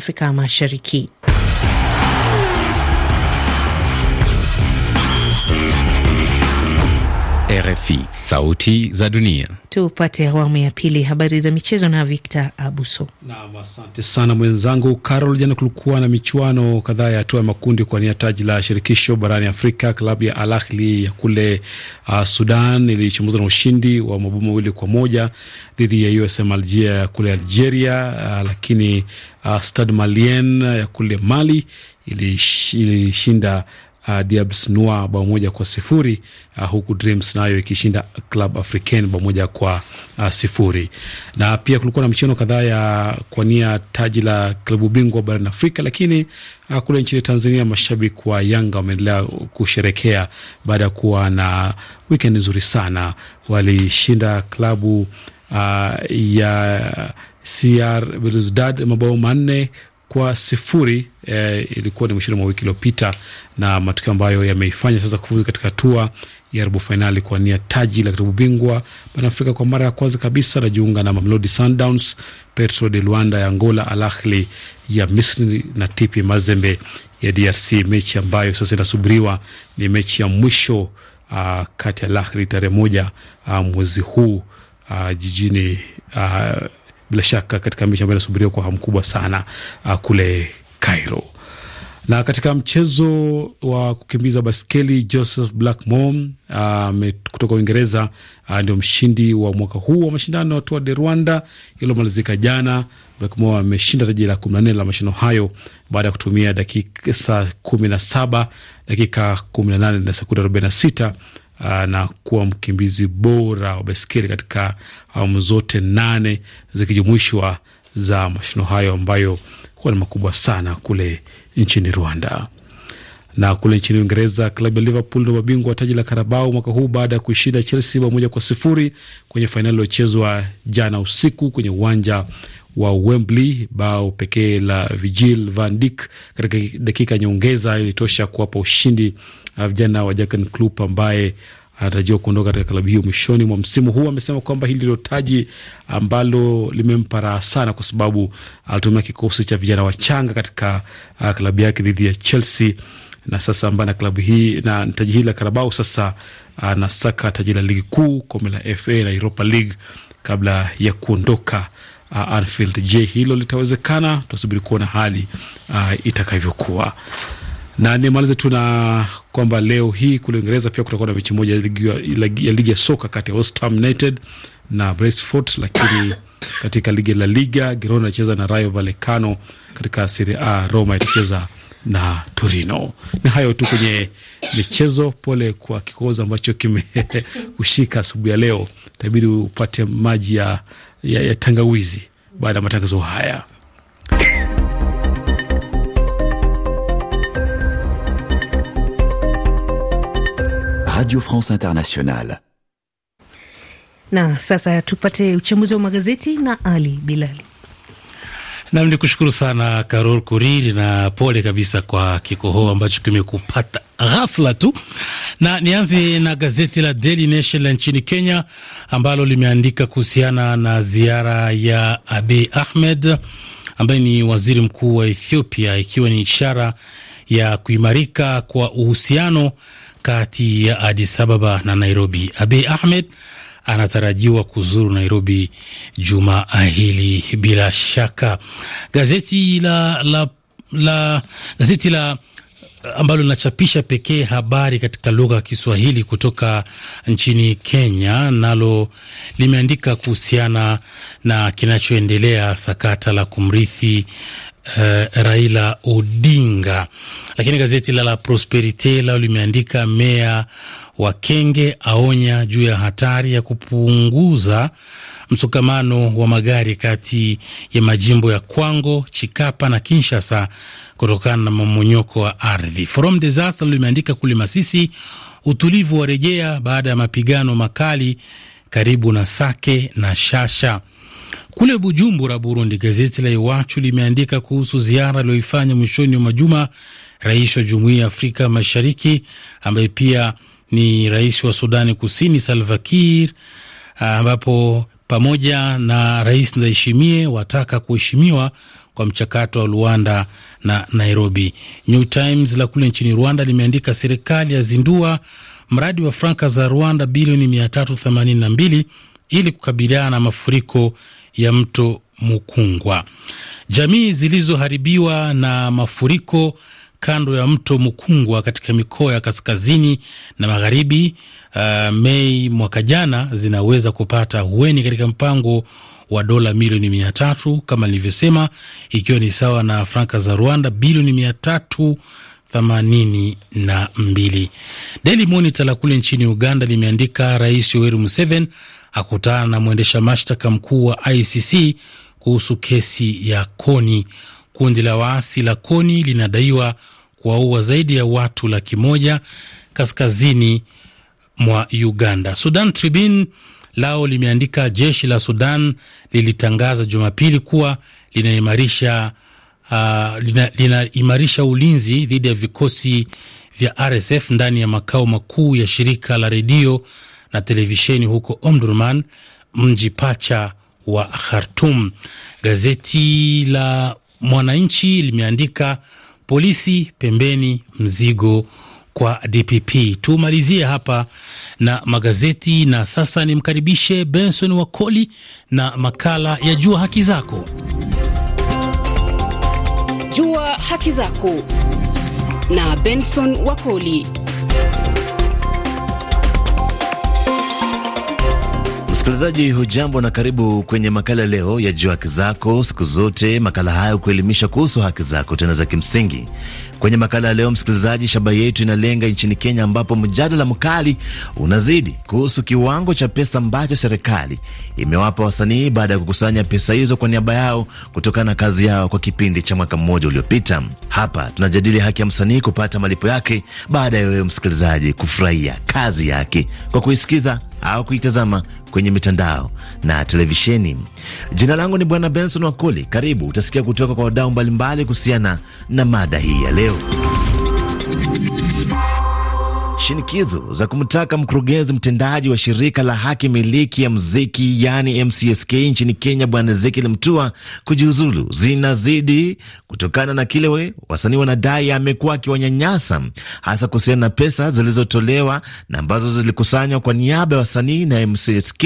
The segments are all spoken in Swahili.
Afrika Mashariki. RFI, sauti za dunia. Tupate awamu ya pili, habari za michezo na Victor Abuso. Naam, asante sana mwenzangu Carol. Jana kulikuwa na michuano kadhaa ya hatua ya makundi kwa nia taji la shirikisho barani Afrika. Klabu ya Al Ahly ya kule uh, Sudan ilichomoza na ushindi wa mabao mawili kwa moja dhidi ya USM Algeria ya kule Algeria. Uh, lakini uh, Stade Malien ya kule Mali ilishinda uh, Diabs Noir bao moja kwa sifuri uh, huku Dreams nayo ikishinda Club Africain bao moja kwa uh, sifuri. Na pia kulikuwa na michuano kadhaa ya kuania taji la klabu bingwa barani Afrika, lakini uh, kule nchini Tanzania mashabiki wa Yanga wameendelea kusherekea baada ya kuwa na weekend nzuri sana. Walishinda klabu uh, ya CR Belouizdad mabao manne kwa sifuri. Eh, ilikuwa ni mwishoni mwa wiki iliyopita, na matokeo ambayo yameifanya sasa kufuzu katika hatua ya robo fainali kuwania taji la klabu bingwa barani Afrika kwa mara ya kwanza kabisa. Najiunga na Mamelodi Sundowns, Petro de Luanda ya Angola, Al Ahly ya Misri na TP Mazembe ya DRC. Mechi ambayo sasa inasubiriwa ni mechi ya mwisho uh, kati ya Al Ahly tarehe moja uh, mwezi huu uh, jijini uh, bila shaka katika mechi ambayo inasubiriwa kwa hamu kubwa sana uh, kule Cairo. Na katika mchezo wa kukimbiza baskeli Joseph Blackmore uh, kutoka Uingereza uh, ndio mshindi wa mwaka huu wa mashindano ya Tour de Rwanda iliyomalizika jana. Blackmore ameshinda taji la kumi na nne la mashindano hayo baada ya kutumia dakika saa kumi na saba dakika kumi na nane na sekunde arobaini uh, na kuwa mkimbizi bora wa baiskeli katika awamu zote nane zikijumuishwa za mashindano hayo ambayo huwa ni makubwa sana kule nchini Rwanda. Na kule nchini Uingereza, klabu ya Liverpool ndo mabingwa wa taji la Karabao mwaka huu baada ya kuishinda Chelsea bao moja kwa sifuri kwenye fainali iliochezwa jana usiku kwenye uwanja wa Wembley. Bao pekee la Virgil van Dijk katika dakika nyongeza ilitosha kuwapa ushindi vijana wa Jurgen Klopp ambaye anatarajiwa kuondoka katika klabu hiyo mwishoni mwa msimu huu. Amesema kwamba hili ndilo taji ambalo limempa raha sana, kwa sababu alitumia kikosi cha vijana wachanga katika uh, klabu yake dhidi ya Chelsea, na sasa ambaye na klabu hii na taji hili la Karabao sasa anasaka taji la ligi kuu, kombe la FA na Europa League kabla ya kuondoka uh, Anfield. Je, hilo litawezekana? Tunasubiri kuona hali uh, itakavyokuwa na nimalize tu na kwamba leo hii kule Uingereza pia kutakuwa na mechi moja ya ligi ya, ligi ya soka kati ya West Ham United na Brentford, lakini katika ligi la Liga Girona inacheza na Rayo Vallecano. Katika Serie A Roma itacheza na Torino. Ni hayo tu kwenye michezo. Pole kwa kikohozi ambacho kimeushika asubuhi ya leo, itabidi upate maji ya, ya, ya tangawizi baada ya matangazo haya. Radio France Internationale. Na sasa tupate uchambuzi wa magazeti na Ali Bilali. Nam ni kushukuru sana Carol Kuriri, na pole kabisa kwa kikohoa ambacho kimekupata ghafla tu. Na nianze na gazeti la Daily Nation la nchini Kenya ambalo limeandika kuhusiana na ziara ya Abiy Ahmed ambaye ni waziri mkuu wa Ethiopia, ikiwa ni ishara ya kuimarika kwa uhusiano kati ya Addis Ababa na Nairobi. Abiy Ahmed anatarajiwa kuzuru Nairobi juma hili bila shaka. Gazeti la, la, la, gazeti la ambalo linachapisha pekee habari katika lugha ya Kiswahili kutoka nchini Kenya nalo limeandika kuhusiana na kinachoendelea sakata la kumrithi Uh, Raila Odinga. Lakini gazeti la La Prosperite lao limeandika meya wa Kenge aonya juu ya hatari ya kupunguza msukamano wa magari kati ya majimbo ya Kwango, Chikapa na Kinshasa kutokana na mamonyoko wa ardhi. From Disaster limeandika kule Masisi utulivu warejea baada ya mapigano makali karibu na Sake na Shasha. Kule Bujumbura, Burundi, gazeti la Iwachu limeandika kuhusu ziara aliyoifanya mwishoni mwa juma rais wa Jumuiya ya Afrika Mashariki ambaye pia ni rais wa Sudani Kusini Salva Kiir, ambapo pamoja na Rais Ndayishimiye wataka kuheshimiwa kwa mchakato wa Luanda na Nairobi. New Times la kule nchini Rwanda limeandika serikali yazindua mradi wa franka za Rwanda bilioni 382 ili kukabiliana na mafuriko ya mto Mukungwa. Jamii zilizoharibiwa na mafuriko kando ya mto Mukungwa katika mikoa ya kaskazini na magharibi uh, Mei mwaka jana zinaweza kupata hueni katika mpango wa dola milioni mia tatu kama nilivyosema, ikiwa ni sawa na franka za Rwanda bilioni mia tatu themanini na mbili. Daily Monitor la kule nchini Uganda limeandika Rais Yoweri Museveni akutana na mwendesha mashtaka mkuu wa ICC kuhusu kesi ya Koni. Kundi la waasi la Koni linadaiwa kuwaua zaidi ya watu laki moja kaskazini mwa Uganda. Sudan Tribune lao limeandika jeshi la Sudan lilitangaza Jumapili kuwa linaimarisha uh, linaimarisha lina ulinzi dhidi ya vikosi vya RSF ndani ya makao makuu ya shirika la redio na televisheni huko Omdurman, mji pacha wa Khartum. Gazeti la Mwananchi limeandika polisi pembeni, mzigo kwa DPP. Tumalizie hapa na magazeti, na sasa nimkaribishe Benson Wakoli na makala ya Jua Haki Zako. Jua Haki Zako na Benson Wakoli. Msikilizaji hujambo na karibu kwenye makala leo ya Jua Haki Zako. Siku zote makala haya kuelimisha kuhusu haki zako tena za kimsingi. Kwenye makala ya leo, msikilizaji, shaba yetu inalenga nchini Kenya, ambapo mjadala mkali unazidi kuhusu kiwango cha pesa ambacho serikali imewapa wasanii baada ya kukusanya pesa hizo kwa niaba yao kutokana na kazi yao kwa kipindi cha mwaka mmoja uliopita. Hapa tunajadili haki ya msanii kupata malipo yake baada ya wewe msikilizaji kufurahia kazi yake kwa kuisikiza au kuitazama kwenye mitandao na televisheni. Jina langu ni Bwana Benson Wakoli. Karibu, utasikia kutoka kwa wadau mbalimbali kuhusiana na mada hii ya leo. Shinikizo za kumtaka mkurugenzi mtendaji wa shirika la haki miliki ya mziki yani MCSK nchini Kenya Bwana Ezekiel Mtua kujiuzulu zinazidi kutokana na kile wasanii wanadai amekuwa akiwanyanyasa, hasa kuhusiana na pesa zilizotolewa na ambazo zilikusanywa kwa niaba ya wasanii na MCSK,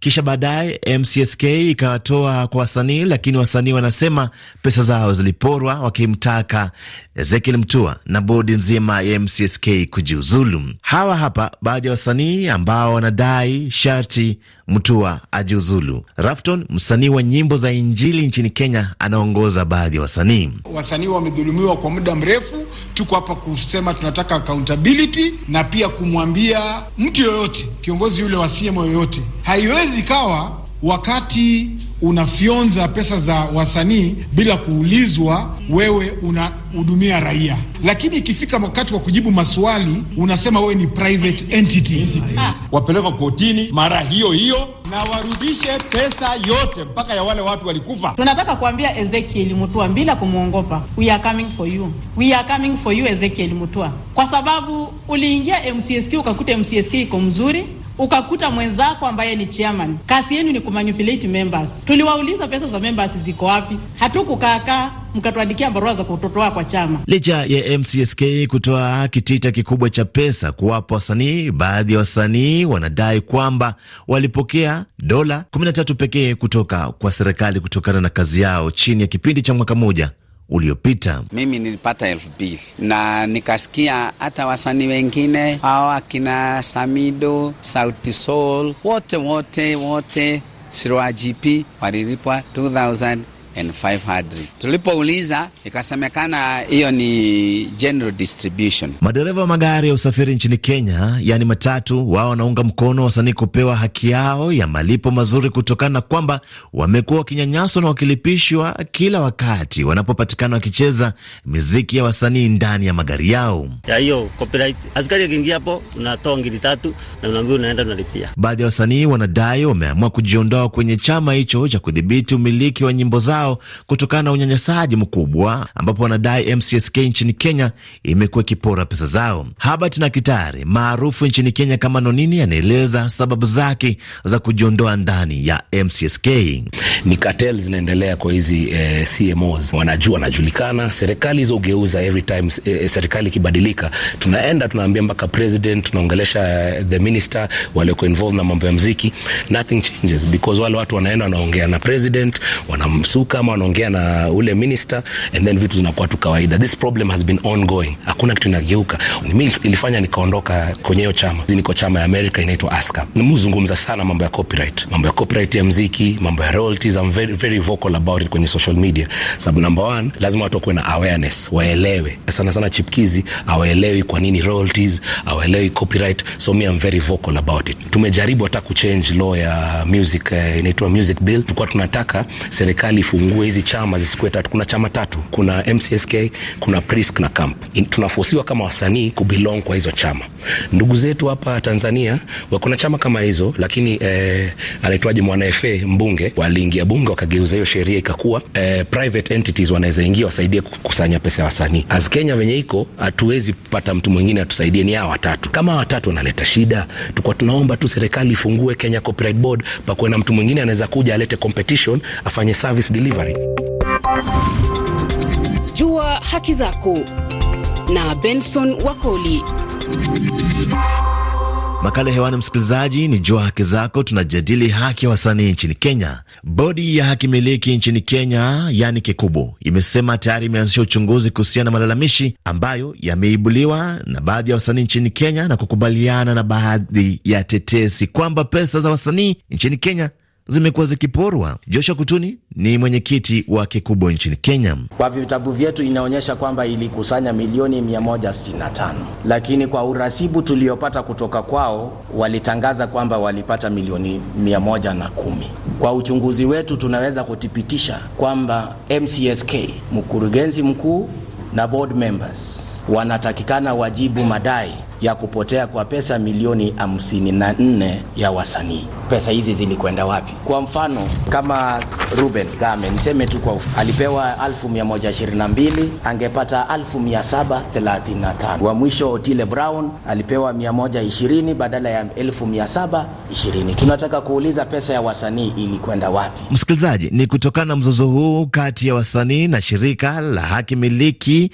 kisha baadaye MCSK ikawatoa kwa wasanii, lakini wasanii wanasema pesa zao ziliporwa, wakimtaka Ezekiel Mtua na bodi nzima ya MCSK kujiuzulu. Hawa hapa baadhi ya wasanii ambao wanadai sharti Mtua ajiuzulu. Rafton, msanii wa nyimbo za Injili nchini Kenya, anaongoza baadhi ya wasanii. Wasanii wamedhulumiwa kwa muda mrefu. Tuko hapa kusema tunataka accountability na pia kumwambia mtu yoyote, kiongozi yule wa CM yoyote, haiwezi kawa wakati unafyonza pesa za wasanii bila kuulizwa wewe unahudumia raia, lakini ikifika wakati wa kujibu maswali unasema wewe ni private entity, entity. Wapelekwa kotini mara hiyo hiyo na warudishe pesa yote mpaka ya wale watu walikufa. Tunataka kuambia Ezekiel Mutua bila kumwongopa, we are coming for you, we are coming for you Ezekiel Mutua, kwa sababu uliingia MCSK ukakuta MCSK iko mzuri ukakuta mwenzako ambaye ni chairman, kazi yenu ni kumanipulate members. Tuliwauliza pesa za members ziko wapi? Hatukukaakaa mkatuandikia barua za kutotoa kwa chama. Licha ya MCSK kutoa kitita kikubwa cha pesa kuwapa wasanii, baadhi ya wasanii wanadai kwamba walipokea dola 13 pekee kutoka kwa serikali kutokana na kazi yao chini ya kipindi cha mwaka mmoja uliopita. Mimi nilipata elfu mbili na nikasikia hata wasanii wengine hao akina Samido, Sauti Sol, wote wote wote Sirwa GP walilipwa 2000 500. Tulipouliza ikasemekana hiyo ni general distribution. Madereva wa magari ya usafiri nchini Kenya, yaani matatu, wao wanaunga mkono wasanii kupewa haki yao ya malipo mazuri kutokana na kwamba wamekuwa wakinyanyaswa na wakilipishwa kila wakati wanapopatikana wakicheza miziki ya wasanii ndani ya magari yao. Ya hiyo copyright, askari akiingia hapo unatoa ngiri tatu na unaambia unaenda unalipia. Baadhi ya wasanii wanadai wameamua kujiondoa kwenye chama hicho cha kudhibiti umiliki wa nyimbo zao zao kutokana na unyanyasaji mkubwa, ambapo wanadai MCSK nchini Kenya imekuwa ikipora pesa zao. Habert na Kitare maarufu nchini Kenya kama Nonini anaeleza sababu zake za kujiondoa ndani ya MCSK. Ni cartel zinaendelea kwa hizi eh, CMOs, wanajua wanajulikana. Serikali hizo every time eh, serikali ikibadilika, tunaenda tunaambia mpaka president, tunaongelesha eh, the minister walioko involved na mambo ya mziki, nothing changes because wale watu wanaenda wanaongea na president, wanamsuka ama wanaongea na ule minister and then vitu zinakuwa tu kawaida. This problem has been ongoing, hakuna kitu inageuka. Mimi ilifanya nikaondoka kwenye hiyo chama, niko chama ya America inaitwa ASCA. Nimezungumza sana mambo ya copyright, mambo ya copyright ya mziki, mambo ya royalties. I'm very, very vocal about it kwenye social media, sababu number one, lazima watu wakuwe na awareness, waelewe sana sana. Chipkizi awaelewi kwa nini royalties, awaelewi copyright, so me I'm very vocal about it. Tumejaribu hata kuchange law ya music eh, inaitwa music bill. Tulikuwa tunataka serikali ifungue hizi chama zisikuwe tatu. Kuna chama tatu, kuna MCSK, kuna Prisk na Camp. Tunafosiwa kama wasanii kubelong kwa hizo chama. Ndugu zetu hapa Tanzania wako na chama kama hizo, lakini eh, anaitwaje mwana FA mbunge waliingia bunge wakageuza hiyo sheria ikakuwa eh, private entities wanaweza ingia wasaidie kukusanya pesa ya wasanii. As Kenya venye iko, hatuwezi pata mtu mwingine atusaidie, ni hawa watatu. Kama hawa watatu wanaleta shida, tulikuwa tunaomba tu serikali ifungue Kenya Copyright Board, pakuwe na mtu mwingine anaweza kuja alete competition, afanye service delivery. Jua haki zako na Benson Wakoli. Makala hewani, msikilizaji, ni Jua Haki Zako. Tunajadili haki ya wasanii nchini Kenya. Bodi ya haki miliki nchini Kenya, yani Kikubu, imesema tayari imeanzisha uchunguzi kuhusiana na malalamishi ambayo yameibuliwa na baadhi ya wasanii nchini Kenya na kukubaliana na baadhi ya tetesi kwamba pesa za wasanii nchini Kenya zimekuwa zikiporwa. Joshua Kutuni ni mwenyekiti wa Kikubwa nchini Kenya. Kwa vitabu vyetu inaonyesha kwamba ilikusanya milioni 165, lakini kwa urasibu tuliopata kutoka kwao walitangaza kwamba walipata milioni 110. Kwa uchunguzi wetu tunaweza kuthibitisha kwamba MCSK, mkurugenzi mkuu na board members wanatakikana wajibu madai ya kupotea kwa pesa milioni 54 ya wasanii. Pesa hizi zilikwenda wapi? Kwa mfano kama Ruben Game, niseme tu kwa alipewa 1122 angepata 1735. Wa mwisho Otile Brown alipewa 120 badala ya 1720. Tunataka kuuliza pesa ya wasanii ilikwenda wapi? Msikilizaji, ni kutokana na mzozo huu kati ya wasanii na shirika la haki miliki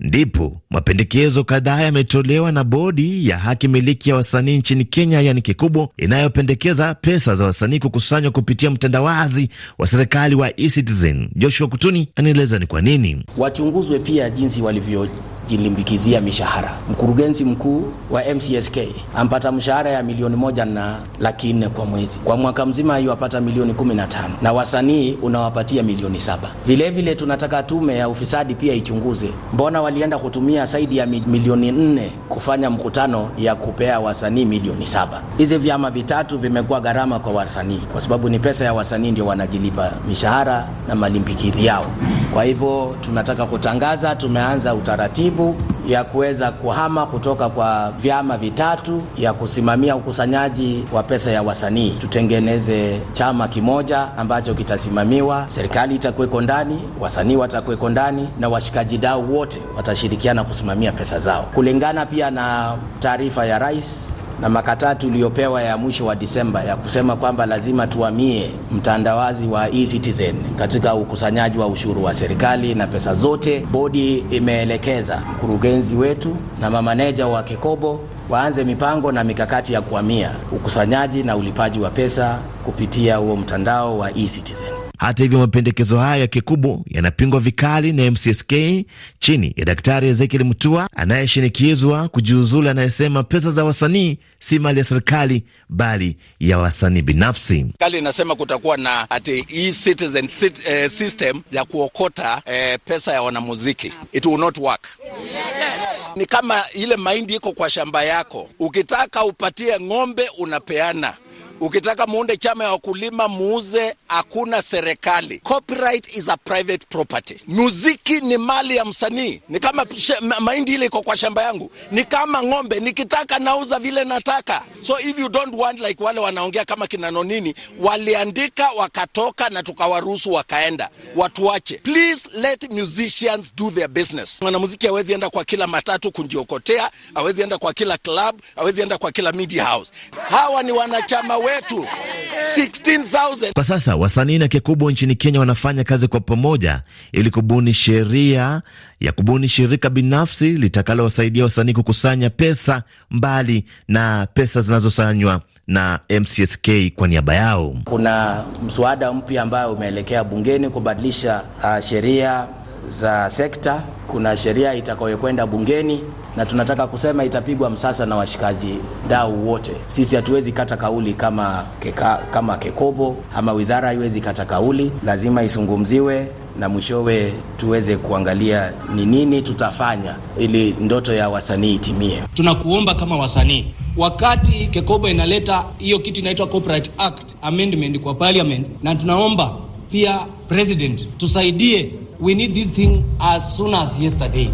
ndipo mapendekezo kadhaa yametolewa na bodi ya haki miliki ya wasanii nchini Kenya, yani Kikubo, inayopendekeza pesa za wasanii kukusanywa kupitia mtandawazi wa serikali wa eCitizen. Joshua Kutuni anaeleza ni kwa nini wachunguzwe pia jinsi walivyojilimbikizia mishahara. Mkurugenzi mkuu wa MCSK ampata mshahara ya milioni moja na laki nne kwa mwezi, kwa mwaka mzima iwapata milioni kumi na tano na wasanii unawapatia milioni saba. Vilevile tunataka tume ya ufisadi pia ichunguze mbona walienda kutumia zaidi ya milioni nne kufanya mkutano ya kupea wasanii milioni saba. Hizi vyama vitatu vimekuwa gharama kwa wasanii, kwa sababu ni pesa ya wasanii ndio wanajilipa mishahara na malimbikizi yao. Kwa hivyo tunataka kutangaza, tumeanza utaratibu ya kuweza kuhama kutoka kwa vyama vitatu ya kusimamia ukusanyaji wa pesa ya wasanii, tutengeneze chama kimoja ambacho kitasimamiwa, serikali itakuweko ndani, wasanii watakuweko ndani, na washikaji dau wote watashirikiana kusimamia pesa zao, kulingana pia na taarifa ya rais na makataa tuliyopewa ya mwisho wa Disemba ya kusema kwamba lazima tuamie mtandawazi wa eCitizen katika ukusanyaji wa ushuru wa serikali na pesa zote. Bodi imeelekeza mkurugenzi wetu na mamaneja wa Kekobo waanze mipango na mikakati ya kuamia ukusanyaji na ulipaji wa pesa kupitia huo mtandao wa eCitizen. Hata hivyo mapendekezo hayo ya Kikubo yanapingwa vikali na MCSK chini ya Daktari Ezekiel Mutua anayeshinikizwa kujiuzulu, anayesema pesa za wasanii si mali ya serikali bali ya wasanii binafsi. Serikali inasema kutakuwa na ati e-citizen eh, system ya kuokota eh, pesa ya wanamuziki. It will not work. Yes. Ni kama ile mahindi iko kwa shamba yako, ukitaka upatie ng'ombe unapeana Ukitaka muunde chama ya wakulima muuze, hakuna serikali. Copyright is a private property. Muziki ni mali ya msanii, ni kama mahindi ile iko kwa shamba yangu, ni kama ng'ombe, nikitaka nauza vile nataka. So if you don't want like wale wanaongea kama kina Nonini waliandika wakatoka, na tukawaruhusu wakaenda, watuache. Please let musicians do their business. Mwanamuziki hawezi enda kwa kila matatu kujiokotea, hawezi enda kwa kila club, hawezi enda kwa kila media house. Hawa ni wanachama wetu 16,000. Kwa sasa wasanii na kikubwa nchini Kenya wanafanya kazi kwa pamoja ili kubuni sheria ya kubuni shirika binafsi litakalowasaidia wasanii kukusanya pesa mbali na pesa zinazosanywa na MCSK kwa niaba yao. Kuna mswada mpya ambayo umeelekea bungeni kubadilisha uh, sheria za sekta. Kuna sheria itakayokwenda bungeni na tunataka kusema itapigwa msasa na washikaji dau wote. Sisi hatuwezi kata kauli kama keka, kama Kekobo ama wizara haiwezi kata kauli, lazima isungumziwe na mwishowe tuweze kuangalia ni nini tutafanya ili ndoto ya wasanii itimie. Tunakuomba kama wasanii, wakati Kekobo inaleta hiyo kitu inaitwa Copyright Act amendment kwa parliament, na tunaomba pia president tusaidie, we need this thing as soon as yesterday.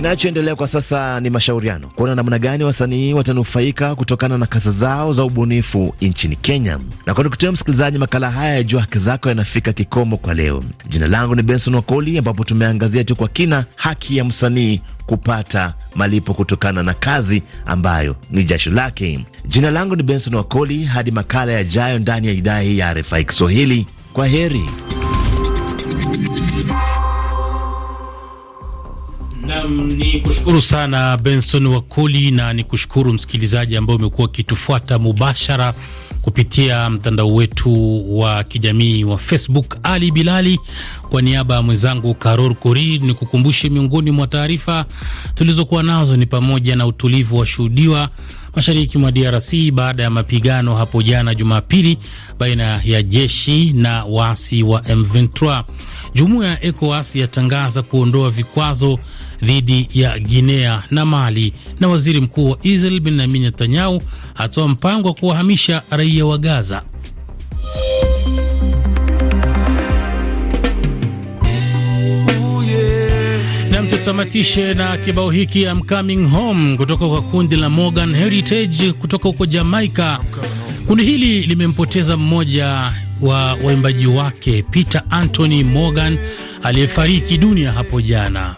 Kinachoendelea kwa sasa ni mashauriano kuona namna gani wasanii watanufaika kutokana na kazi zao za ubunifu nchini Kenya. Na kwa nikutia msikilizaji, makala haya ya Jua Haki Zako yanafika kikomo kwa leo. Jina langu ni Benson Wakoli, ambapo tumeangazia tu kwa kina haki ya msanii kupata malipo kutokana na kazi ambayo ni jasho lake. Jina langu ni Benson Wakoli, hadi makala yajayo ndani ya idhaa hii ya RFI Kiswahili. Kwa heri. Nam ni kushukuru sana Benson Wakoli, na ni kushukuru msikilizaji ambaye umekuwa ukitufuata mubashara kupitia mtandao wetu wa kijamii wa Facebook. Ali Bilali kwa niaba ya mwenzangu Karor Kori ni kukumbushe miongoni mwa taarifa tulizokuwa nazo ni pamoja na utulivu washuhudiwa mashariki mwa DRC baada ya mapigano hapo jana Jumapili baina ya jeshi na waasi wa M23. Jumuiya ya ECOWAS yatangaza kuondoa vikwazo dhidi ya Guinea na Mali, na waziri mkuu wa Israel Benyamin Netanyahu atoa mpango wa kuwahamisha raia wa Gaza. Tutamatishe na kibao hiki I'm coming home kutoka kwa kundi la Morgan Heritage kutoka huko Jamaica. Kundi hili limempoteza mmoja wa waimbaji wake Peter Anthony Morgan aliyefariki dunia hapo jana.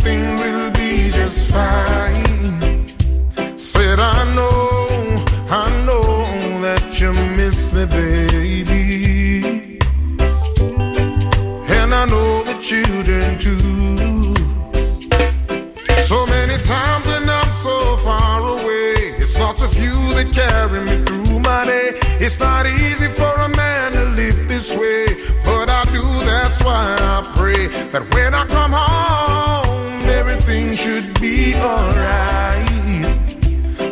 Everything will be just fine. Said I know, I know that you miss me, baby. And I know the children too. So many times and I'm so far away. It's lots of you that carry me through my day. It's not easy for a man to live this way. But I do, that's why I pray that when I come home,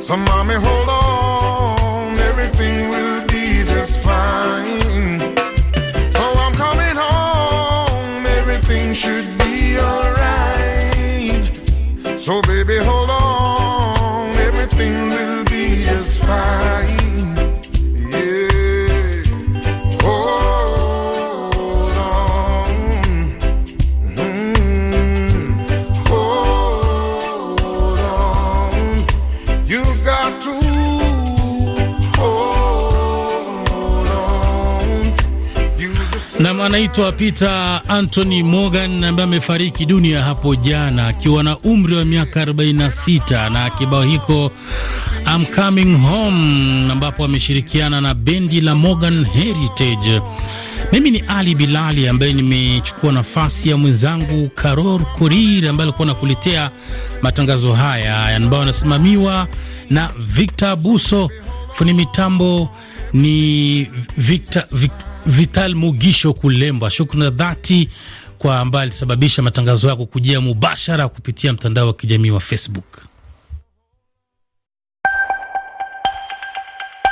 So, mommy, hold on, anaitwa Peter Anthony Morgan ambaye amefariki dunia hapo jana akiwa na umri wa miaka 46 na kibao hiko I'm coming home, ambapo ameshirikiana na bendi la Morgan Heritage. Mimi ni Ali Bilali ambaye nimechukua nafasi ya mwenzangu Karor Korir ambaye alikuwa nakuletea matangazo haya ambayo anasimamiwa na Victor Buso. Funi mitambo ni Victor, Victor Vital Mugisho Kulemba. Shukrani dhati kwa ambaye alisababisha matangazo yako kujia mubashara kupitia mtandao wa kijamii wa Facebook.